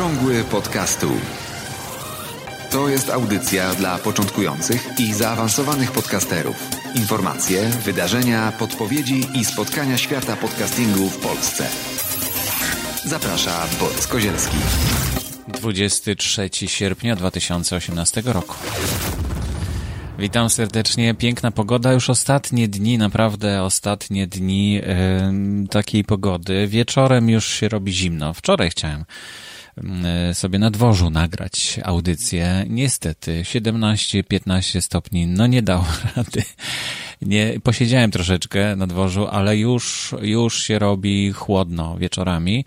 Okrągły podcastu. To jest audycja dla początkujących i zaawansowanych podcasterów. Informacje, wydarzenia, podpowiedzi i spotkania świata podcastingu w Polsce. Zaprasza Borys Kozielski. 23 sierpnia 2018 roku. Witam serdecznie. Piękna pogoda. Już ostatnie dni, naprawdę ostatnie dni yy, takiej pogody. Wieczorem już się robi zimno. Wczoraj chciałem sobie na dworzu nagrać audycję. Niestety 17-15 stopni, no nie dało rady. Nie, posiedziałem troszeczkę na dworzu, ale już, już się robi chłodno wieczorami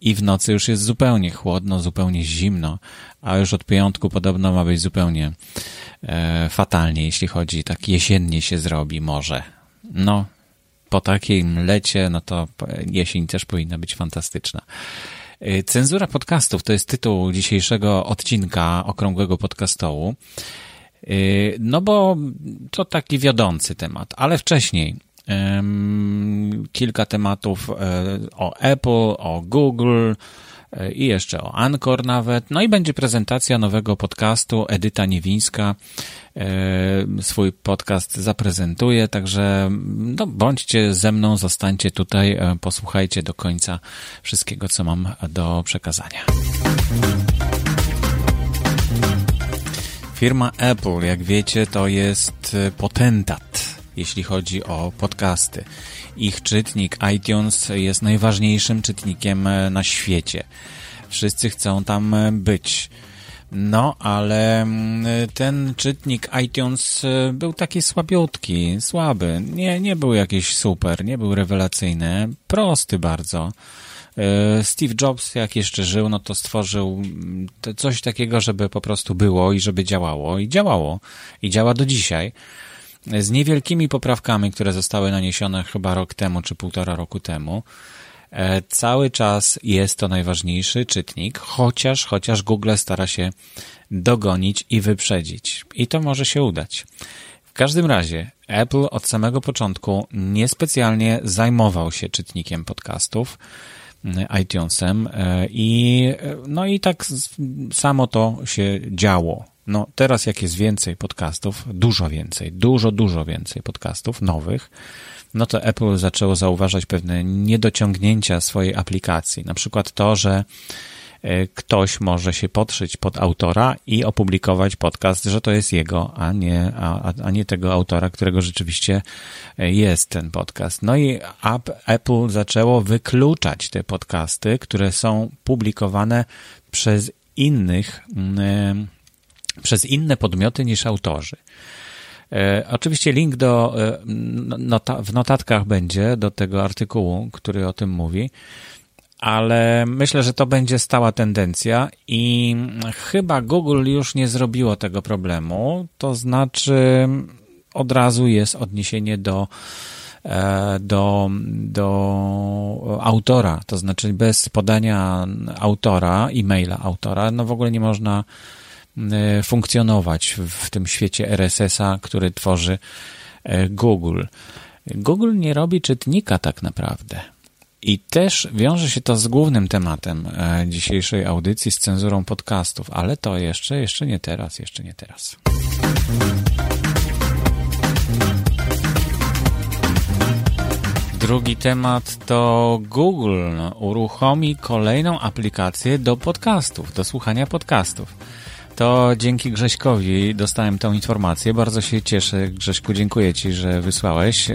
i w nocy już jest zupełnie chłodno, zupełnie zimno, a już od piątku podobno ma być zupełnie e, fatalnie, jeśli chodzi, tak jesiennie się zrobi może. No, po takim lecie, no to jesień też powinna być fantastyczna. E, cenzura podcastów to jest tytuł dzisiejszego odcinka Okrągłego Podcastołu. E, no bo to taki wiodący temat, ale wcześniej um, kilka tematów e, o Apple, o Google, i jeszcze o Anchor nawet. No i będzie prezentacja nowego podcastu. Edyta Niewińska e, swój podcast zaprezentuje, także no, bądźcie ze mną, zostańcie tutaj, e, posłuchajcie do końca wszystkiego, co mam do przekazania. Firma Apple, jak wiecie, to jest potentat, jeśli chodzi o podcasty. Ich czytnik iTunes jest najważniejszym czytnikiem e, na świecie. Wszyscy chcą tam e, być. No, ale mm, ten czytnik iTunes e, był taki słabiutki, słaby. Nie, nie był jakiś super, nie był rewelacyjny, prosty bardzo. Steve Jobs, jak jeszcze żył, no to stworzył mm, coś takiego, żeby po prostu było i żeby działało. I działało. I działa do dzisiaj z niewielkimi poprawkami, które zostały naniesione chyba rok temu czy półtora roku temu. E, cały czas jest to najważniejszy czytnik, chociaż, chociaż Google stara się dogonić i wyprzedzić. I to może się udać. W każdym razie Apple od samego początku niespecjalnie zajmował się czytnikiem podcastów mm, iTunesem e, i no i tak samo to się działo. No teraz jak jest więcej podcastów, dużo więcej, dużo, dużo więcej podcastów nowych, no to Apple zaczęło zauważać pewne niedociągnięcia swojej aplikacji. Na przykład to, że e, ktoś może się podszyć pod autora i opublikować podcast, że to jest jego, a nie, a, a nie tego autora, którego rzeczywiście e, jest ten podcast. No i Apple zaczęło wykluczać te podcasty, które są publikowane przez innych mm, przez inne podmioty niż autorzy. E, oczywiście link do, e, nota, w notatkach będzie do tego artykułu, który o tym mówi, ale myślę, że to będzie stała tendencja i chyba Google już nie zrobiło tego problemu, to znaczy od razu jest odniesienie do e, do, do autora, to znaczy bez podania autora, e-maila autora, no w ogóle nie można funkcjonować w tym świecie RSS-a, który tworzy e, Google. Google nie robi czytnika tak naprawdę. I też wiąże się to z głównym tematem e, dzisiejszej audycji, z cenzurą podcastów, ale to jeszcze, jeszcze nie teraz, jeszcze nie teraz. Drugi temat to Google uruchomi kolejną aplikację do podcastów, do słuchania podcastów to dzięki Grześkowi dostałem tą informację. Bardzo się cieszę. Grześku, dziękuję Ci, że wysłałeś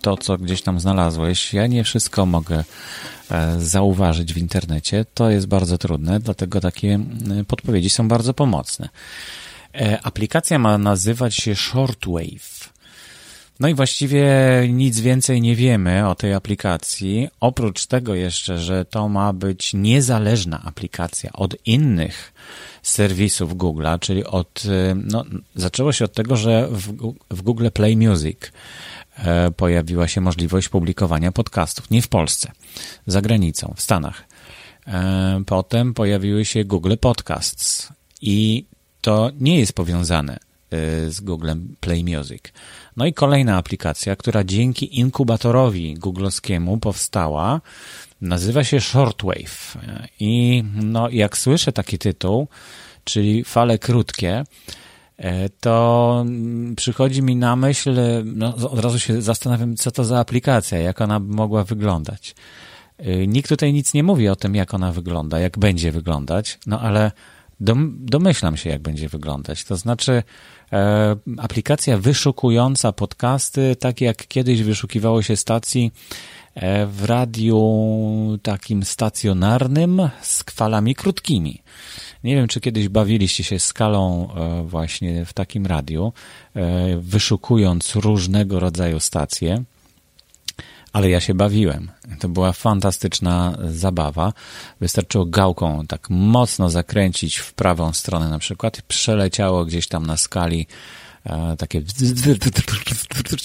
to, co gdzieś tam znalazłeś. Ja nie wszystko mogę e, zauważyć w internecie. To jest bardzo trudne, dlatego takie podpowiedzi są bardzo pomocne. E, aplikacja ma nazywać się Shortwave. No i właściwie nic więcej nie wiemy o tej aplikacji, oprócz tego jeszcze, że to ma być niezależna aplikacja od innych serwisów Google'a, czyli od, y, no, zaczęło się od tego, że w, w Google Play Music e, pojawiła się możliwość publikowania podcastów. Nie w Polsce, za granicą, w Stanach. E, potem pojawiły się Google Podcasts i to nie jest powiązane z Googlem Play Music. No i kolejna aplikacja, która dzięki inkubatorowi googlowskiemu powstała, nazywa się Shortwave. I no, jak słyszę taki tytuł, czyli fale krótkie, e, to przychodzi mi na myśl, no, od razu się zastanawiam, co to za aplikacja, jak ona mogła wyglądać. E, nikt tutaj nic nie mówi o tym, jak ona wygląda, jak będzie wyglądać, no ale domyślam się, jak będzie wyglądać. To znaczy, aplikacja wyszukująca podcasty, tak jak kiedyś wyszukiwało się stacji e, w radiu takim stacjonarnym z falami krótkimi. Nie wiem, czy kiedyś bawiliście się skalą e, właśnie w takim radiu, e, wyszukując różnego rodzaju stacje ale ja się bawiłem. To była fantastyczna zabawa. Wystarczyło gałką tak mocno zakręcić w prawą stronę na przykład i przeleciało gdzieś tam na skali e, takie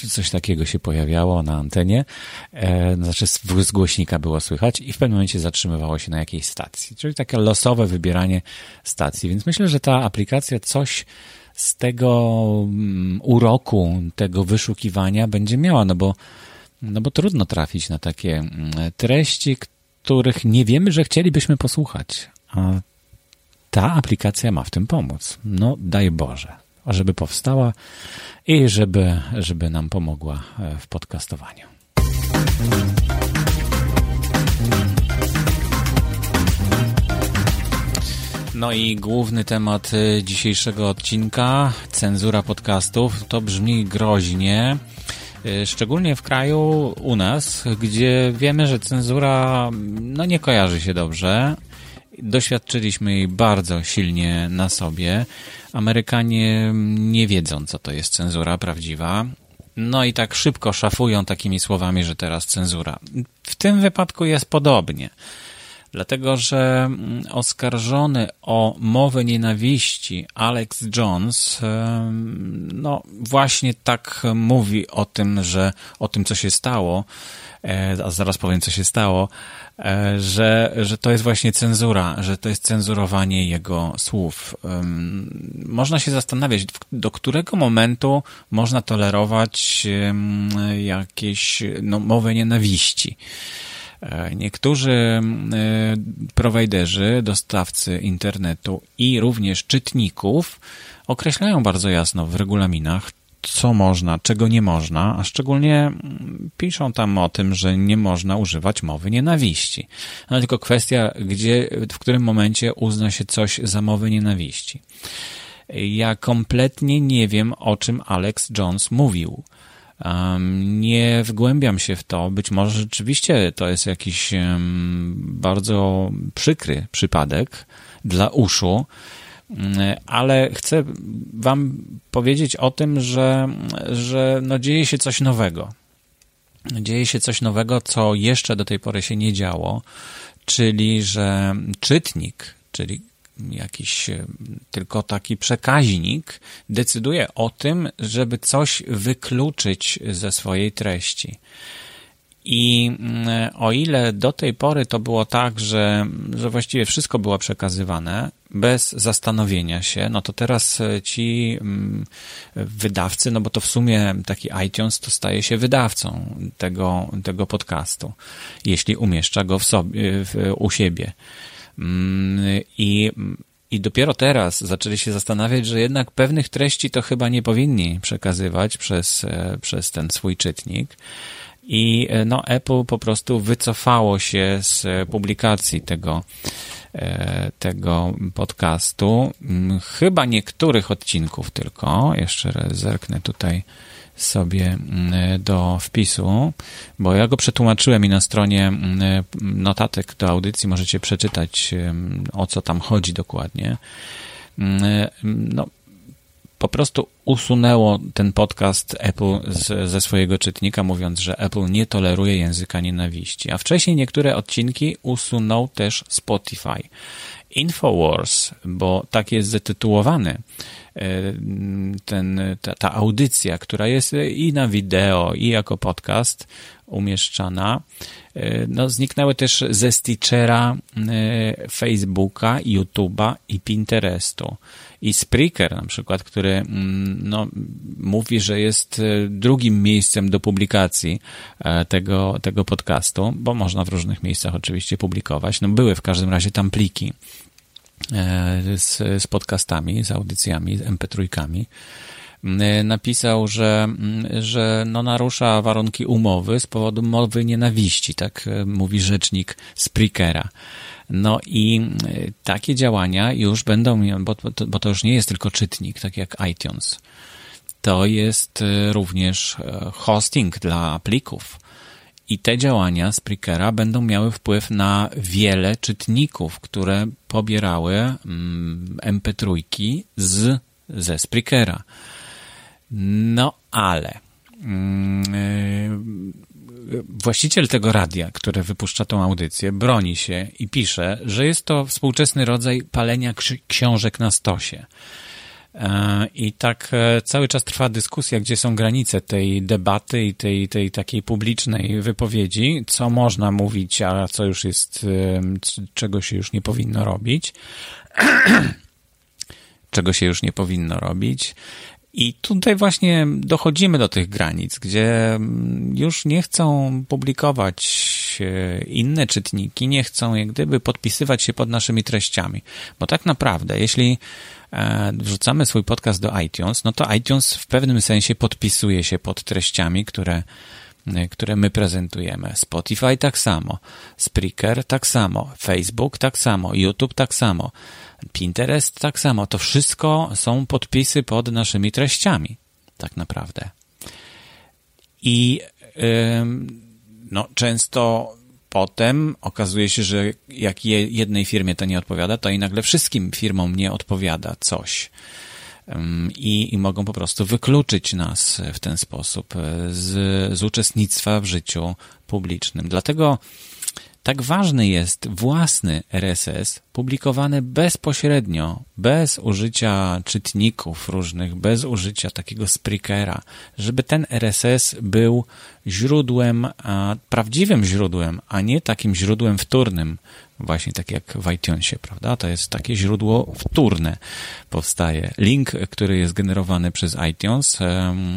coś takiego się pojawiało na antenie, e, znaczy z głośnika było słychać i w pewnym momencie zatrzymywało się na jakiejś stacji, czyli takie losowe wybieranie stacji, więc myślę, że ta aplikacja coś z tego mm, uroku, tego wyszukiwania będzie miała, no bo no bo trudno trafić na takie mm, treści, których nie wiemy, że chcielibyśmy posłuchać. A ta aplikacja ma w tym pomóc. No, daj Boże, żeby powstała i żeby, żeby nam pomogła e, w podcastowaniu. No i główny temat e, dzisiejszego odcinka, cenzura podcastów, to brzmi groźnie. Y, szczególnie w kraju u nas, gdzie wiemy, że cenzura no, nie kojarzy się dobrze. Doświadczyliśmy jej bardzo silnie na sobie. Amerykanie nie wiedzą, co to jest cenzura prawdziwa. No i tak szybko szafują takimi słowami, że teraz cenzura. W tym wypadku jest podobnie dlatego że mm, oskarżony o mowę nienawiści Alex Jones no właśnie tak mówi o tym, że o tym, co się stało, e, a zaraz powiem, co się stało, e, że, że to jest właśnie cenzura, że to jest cenzurowanie jego słów. Można się zastanawiać, do którego momentu można tolerować jakieś no, mowę nienawiści. Niektórzy e, prowajderzy, dostawcy internetu i również czytników określają bardzo jasno w regulaminach, co można, czego nie można, a szczególnie piszą tam o tym, że nie można używać mowy nienawiści. No tylko kwestia, gdzie, w którym momencie uzna się coś za mowę nienawiści. Ja kompletnie nie wiem, o czym Alex Jones mówił. Nie wgłębiam się w to. Być może rzeczywiście to jest jakiś bardzo przykry przypadek dla uszu, ale chcę Wam powiedzieć o tym, że, że no dzieje się coś nowego. Dzieje się coś nowego, co jeszcze do tej pory się nie działo, czyli że czytnik, czyli jakiś e, tylko taki przekaźnik decyduje o tym, żeby coś wykluczyć ze swojej treści. I mm, o ile do tej pory to było tak, że, że właściwie wszystko było przekazywane bez zastanowienia się, no to teraz e, ci mm, wydawcy, no bo to w sumie taki iTunes to staje się wydawcą tego, tego podcastu, jeśli umieszcza go w sobie, w, u siebie. Mm, I, I dopiero teraz zaczęli się zastanawiać, że jednak pewnych treści to chyba nie powinni przekazywać przez, e, przez ten swój czytnik. I e, no, Apple po prostu wycofało się z publikacji tego, e, tego podcastu. Mm, chyba niektórych odcinków tylko. Jeszcze raz zerknę tutaj sobie mm, do wpisu, bo ja go przetłumaczyłem i na stronie mm, notatek do audycji możecie przeczytać, o co tam chodzi dokładnie. Mm, no, po prostu usunęło ten podcast Apple z, ze swojego czytnika, mówiąc, że Apple nie toleruje języka nienawiści. A wcześniej niektóre odcinki usunął też Spotify. Infowars, bo tak jest zatytułowany e, ten, ta, ta audycja, która jest i na wideo, i jako podcast, umieszczana. No, zniknęły też ze Stitchera, Facebooka, YouTube'a i Pinterestu. I Spreaker na przykład, który mm, no, mówi, że jest drugim miejscem do publikacji tego, tego podcastu, bo można w różnych miejscach oczywiście publikować. No, były w każdym razie tam pliki z, z podcastami, z audycjami, z mp3 napisał, że, że no narusza warunki umowy z powodu mowy nienawiści, tak mówi rzecznik Sprickera. No i takie działania już będą, bo, bo to już nie jest tylko czytnik, tak jak iTunes. To jest również hosting dla plików. I te działania Sprickera będą miały wpływ na wiele czytników, które pobierały MP3 z, ze Sprickera. No ale właściciel tego radia, które wypuszcza tą audycję, broni się i pisze, że jest to współczesny rodzaj palenia książek na stosie. E, I tak e, cały czas trwa dyskusja, gdzie są granice tej debaty i tej, tej takiej publicznej wypowiedzi, co można mówić, a co już jest, czego się już nie powinno robić. czego się już nie powinno robić. I tutaj właśnie dochodzimy do tych granic, gdzie już nie chcą publikować e, inne czytniki, nie chcą jak gdyby podpisywać się pod naszymi treściami. Bo tak naprawdę, jeśli e, wrzucamy swój podcast do iTunes, no to iTunes w pewnym sensie podpisuje się pod treściami, które które my prezentujemy. Spotify tak samo, Spreaker tak samo, Facebook tak samo, YouTube tak samo. Pinterest tak samo. To wszystko są podpisy pod naszymi treściami, tak naprawdę. I no, często potem okazuje się, że jak jednej firmie to nie odpowiada, to i nagle wszystkim firmom nie odpowiada coś. I, i mogą po prostu wykluczyć nas w ten sposób z, z uczestnictwa w życiu publicznym. Dlatego tak ważny jest własny RSS publikowany bezpośrednio, bez użycia czytników różnych, bez użycia takiego sprickera, żeby ten RSS był źródłem, prawdziwym źródłem, a nie takim źródłem wtórnym, właśnie tak jak w iTunesie, prawda? To jest takie źródło wtórne powstaje. Link, który jest generowany przez iTunes,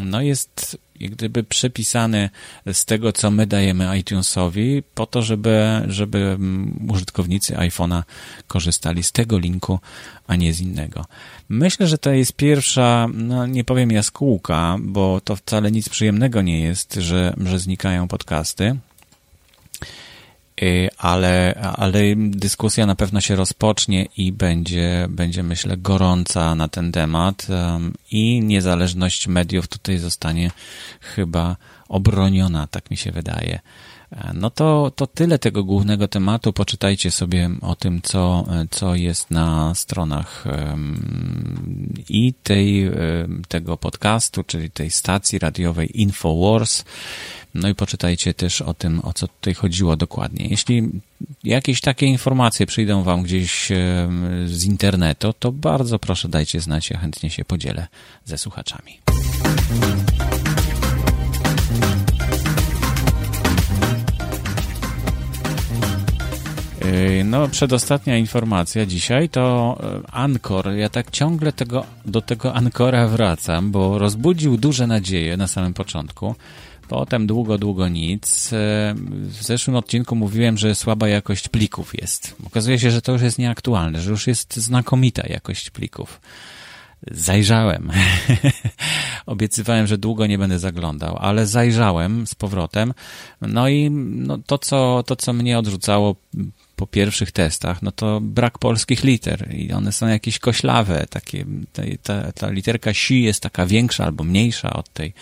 no jest jak gdyby przepisany z tego, co my dajemy iTunesowi, po to, żeby, żeby mm, użytkownicy iPhone'a korzystali z tego linku, a nie z innego. Myślę, że to jest pierwsza, no nie powiem jaskółka, bo to wcale nic przyjemnego nie jest, że, że znikają podcasty, ale, ale dyskusja na pewno się rozpocznie i będzie, będzie, myślę, gorąca na ten temat i niezależność mediów tutaj zostanie chyba obroniona, tak mi się wydaje. E, no to, to tyle tego głównego tematu. Poczytajcie sobie o tym, co, co jest na stronach i tej, tego podcastu, czyli tej stacji radiowej Infowars. No i poczytajcie też o tym, o co tutaj chodziło dokładnie. Jeśli jakieś takie informacje przyjdą Wam gdzieś z internetu, to bardzo proszę dajcie znać, ja chętnie się podzielę ze słuchaczami. No, przedostatnia informacja dzisiaj to e, Ankor. Ja tak ciągle tego, do tego Ankora wracam, bo rozbudził duże nadzieje na samym początku. Potem długo, długo nic. E, w zeszłym odcinku mówiłem, że słaba jakość plików jest. Okazuje się, że to już jest nieaktualne, że już jest znakomita jakość plików. Zajrzałem. Obiecywałem, że długo nie będę zaglądał, ale zajrzałem z powrotem. No i no, to, co, to, co mnie odrzucało po pierwszych testach, no to brak polskich liter i one są jakieś koślawe, takie, ta, ta literka si jest taka większa albo mniejsza od tej,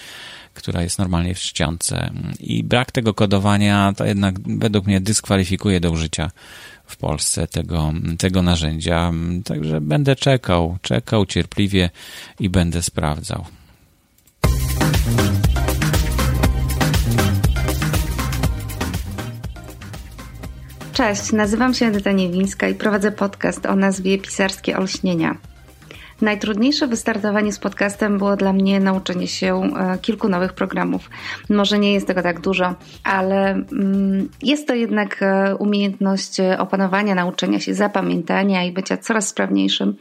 która jest normalnie w czcionce i brak tego kodowania to jednak według mnie dyskwalifikuje do użycia w Polsce tego, tego narzędzia, także będę czekał, czekał cierpliwie i będę sprawdzał. Cześć, nazywam się Edyta Niewińska i prowadzę podcast o nazwie Pisarskie Olśnienia. Najtrudniejsze wystartowanie z podcastem było dla mnie nauczenie się e, kilku nowych programów. Może nie jest tego tak dużo, ale mm, jest to jednak e, umiejętność opanowania, nauczenia się, zapamiętania i bycia coraz sprawniejszym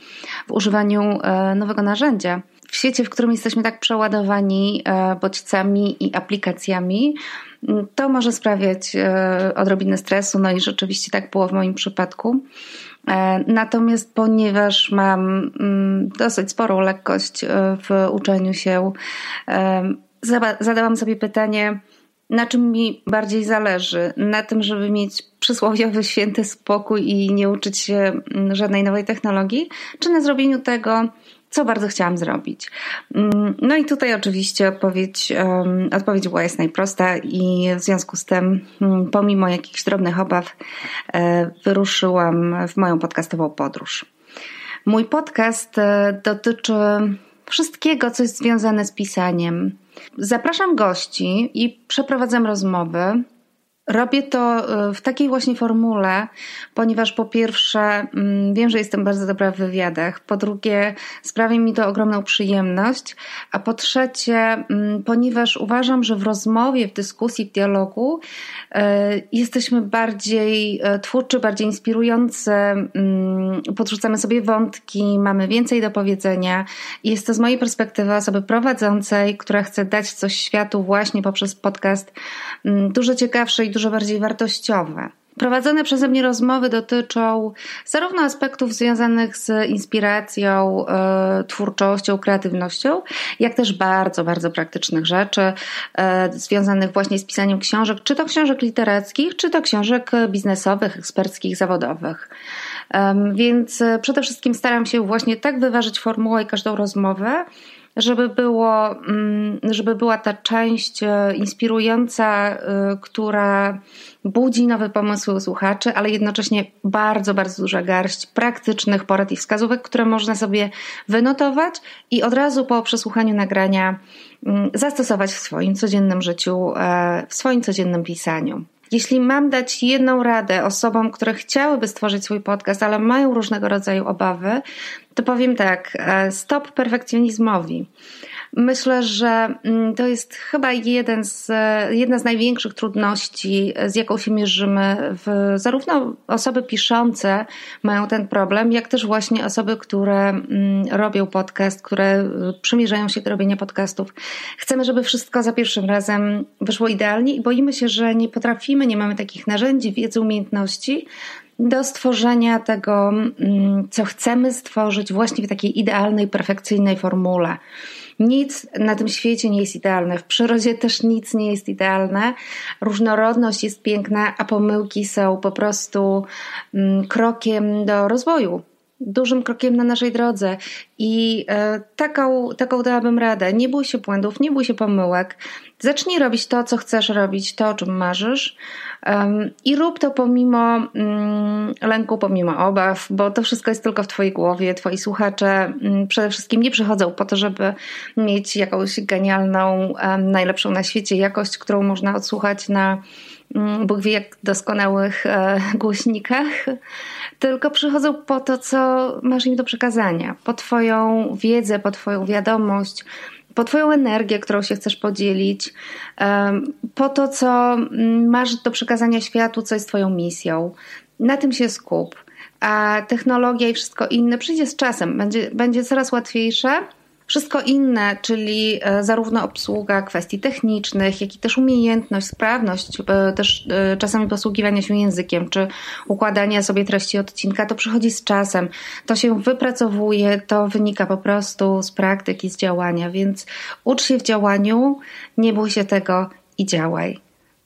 w używaniu e, nowego narzędzia. W świecie, w którym jesteśmy tak przeładowani bodźcami i aplikacjami, to może sprawiać odrobinę stresu, no i rzeczywiście tak było w moim przypadku. E, natomiast ponieważ mam mm, dosyć sporą lekkość e, w uczeniu się, e, zadałam sobie pytanie, na czym mi bardziej zależy? Na tym, żeby mieć przysłowiowy święty spokój i nie uczyć się mm, żadnej nowej technologii, czy na zrobieniu tego, co bardzo chciałam zrobić. Mm, no i tutaj oczywiście odpowiedź, odpowiedź była jest najprosta i w związku z tym, mm, pomimo jakichś drobnych obaw, e, wyruszyłam w moją podcastową podróż. Mój podcast e, dotyczy wszystkiego, co jest związane z pisaniem. Zapraszam gości i przeprowadzam rozmowy Robię to e, w takiej właśnie formule, ponieważ po pierwsze mm, wiem, że jestem bardzo dobra w wywiadach, po drugie sprawia mi to ogromną przyjemność, a po trzecie, mm, ponieważ uważam, że w rozmowie, w dyskusji, w dialogu e, jesteśmy bardziej e, twórczy, bardziej inspirujący, mm, podrzucamy sobie wątki, mamy więcej do powiedzenia. Jest to z mojej perspektywy osoby prowadzącej, która chce dać coś światu właśnie poprzez podcast. Dużo ciekawsze i dużo bardziej wartościowe. Prowadzone przeze mnie rozmowy dotyczą zarówno aspektów związanych z inspiracją, y, twórczością, kreatywnością, jak też bardzo, bardzo praktycznych rzeczy y, związanych właśnie z pisaniem książek, czy to książek literackich, czy to książek biznesowych, eksperckich, zawodowych. Więc e, przede wszystkim staram się właśnie tak wyważyć formułę i każdą rozmowę, żeby, było, mm, żeby była ta część e, inspirująca, e, która budzi nowe pomysły u słuchaczy, ale jednocześnie bardzo, bardzo duża garść praktycznych porad i wskazówek, które można sobie wynotować i od razu po przesłuchaniu nagrania mm, zastosować w swoim codziennym życiu, e, w swoim codziennym pisaniu. Jeśli mam dać jedną radę osobom, które chciałyby stworzyć swój podcast, ale mają różnego rodzaju obawy, to powiem tak: e, stop perfekcjonizmowi. Myślę, że mm, to jest chyba jeden z, jedna z największych trudności, z jaką się mierzymy. W, zarówno osoby piszące mają ten problem, jak też właśnie osoby, które mm, robią podcast, które y, przymierzają się do robienia podcastów. Chcemy, żeby wszystko za pierwszym razem wyszło idealnie i boimy się, że nie potrafimy, nie mamy takich narzędzi, wiedzy, umiejętności, do stworzenia tego, mm, co chcemy stworzyć właśnie w takiej idealnej, perfekcyjnej formule. Nic na tym świecie nie jest idealne, w przyrodzie też nic nie jest idealne. Różnorodność jest piękna, a pomyłki są po prostu mm, krokiem do rozwoju dużym krokiem na naszej drodze. I e, taką, taką dałabym radę. Nie bój się błędów, nie bój się pomyłek. Zacznij robić to, co chcesz robić, to, o czym marzysz. I rób to pomimo um, lęku, pomimo obaw, bo to wszystko jest tylko w Twojej głowie. Twoi słuchacze um, przede wszystkim nie przychodzą po to, żeby mieć jakąś genialną, najlepszą na świecie jakość, którą można odsłuchać na Mm, Bóg wie jak doskonałych e, głośnikach, tylko przychodzą po to, co masz im do przekazania, po Twoją wiedzę, po Twoją wiadomość, po Twoją energię, którą się chcesz podzielić, po to, co mm, masz do przekazania światu, co jest Twoją misją. Na tym się skup. A technologia i wszystko inne przyjdzie z czasem, będzie, będzie coraz łatwiejsze wszystko inne, czyli e, zarówno obsługa kwestii technicznych, jak i też umiejętność, sprawność, e, też e, czasami posługiwania się językiem, czy układania sobie treści odcinka, to przychodzi z czasem. To się wypracowuje, to wynika po prostu z praktyki, z działania, więc ucz się w działaniu, nie bój się tego i działaj.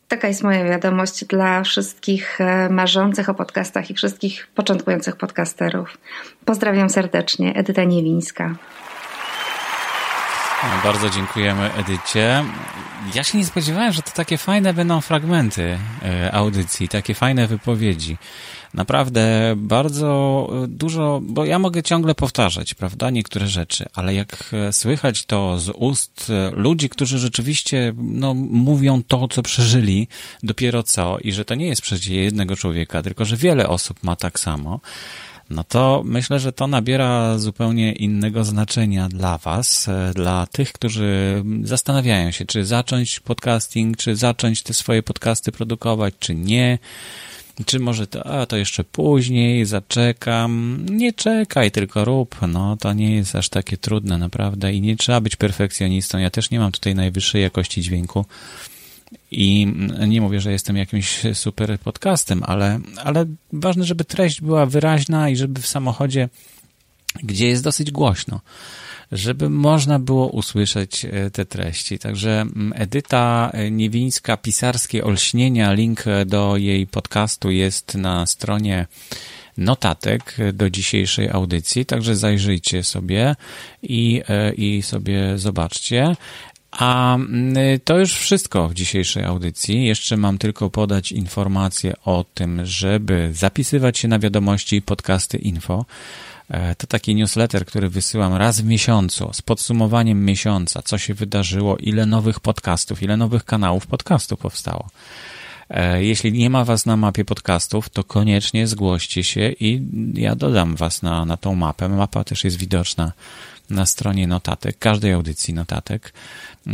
Taka jest moja wiadomość dla wszystkich marzących o podcastach i wszystkich początkujących podcasterów. Pozdrawiam serdecznie, Edyta Niewińska. Bardzo dziękujemy Edycie. Ja się nie spodziewałem, że to takie fajne będą fragmenty e, audycji, takie fajne wypowiedzi. Naprawdę bardzo dużo, bo ja mogę ciągle powtarzać, prawda, niektóre rzeczy, ale jak e, słychać to z ust e, ludzi, którzy rzeczywiście no, mówią to, co przeżyli dopiero co i że to nie jest przecież jednego człowieka, tylko że wiele osób ma tak samo, no to myślę, że to nabiera zupełnie innego znaczenia dla Was, e, dla tych, którzy zastanawiają się, czy zacząć podcasting, czy zacząć te swoje podcasty produkować, czy nie. Czy może to, a to jeszcze później, zaczekam. Nie czekaj, tylko rób. No, to nie jest aż takie trudne, naprawdę. I nie trzeba być perfekcjonistą. Ja też nie mam tutaj najwyższej jakości dźwięku. I nie mówię, że jestem jakimś super podcastem, ale, ale ważne, żeby treść była wyraźna i żeby w samochodzie, gdzie jest dosyć głośno, żeby można było usłyszeć e, te treści. Także Edyta Niewińska, Pisarskie Olśnienia, link do jej podcastu jest na stronie notatek do dzisiejszej audycji, także zajrzyjcie sobie i, e, i sobie zobaczcie. A to już wszystko w dzisiejszej audycji. Jeszcze mam tylko podać informację o tym, żeby zapisywać się na wiadomości podcasty info. E, to taki newsletter, który wysyłam raz w miesiącu z podsumowaniem miesiąca, co się wydarzyło, ile nowych podcastów, ile nowych kanałów podcastów powstało. E, jeśli nie ma Was na mapie podcastów, to koniecznie zgłoście się i ja dodam Was na, na tą mapę. Mapa też jest widoczna na stronie notatek, każdej audycji notatek.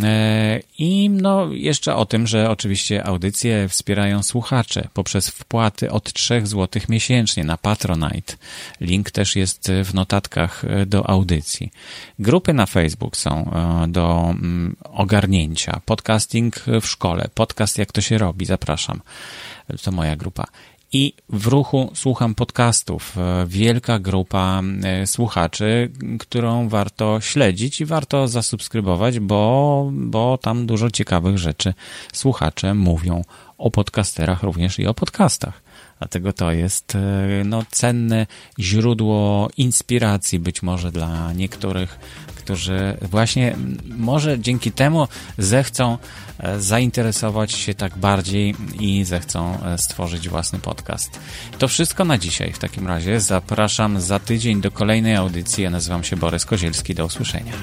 E, I no, jeszcze o tym, że oczywiście audycje wspierają słuchacze poprzez wpłaty od 3 zł miesięcznie na Patronite. Link też jest w notatkach e, do audycji. Grupy na Facebook są e, do mm, ogarnięcia. Podcasting w szkole, podcast jak to się robi, zapraszam. To moja grupa i w ruchu słucham podcastów. E, wielka grupa e, słuchaczy, którą warto śledzić i warto zasubskrybować, bo, bo tam dużo ciekawych rzeczy słuchacze mówią o podcasterach, również i o podcastach. Dlatego to jest e, no, cenne źródło inspiracji być może dla niektórych którzy właśnie może dzięki temu zechcą e, zainteresować się tak bardziej i zechcą e, stworzyć własny podcast. To wszystko na dzisiaj w takim razie. Zapraszam za tydzień do kolejnej audycji. Ja nazywam się Borys Kozielski. Do usłyszenia.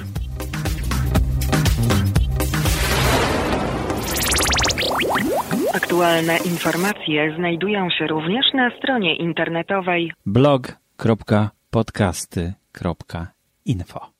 Aktualne informacje znajdują się również na stronie internetowej blog.podcasty.info.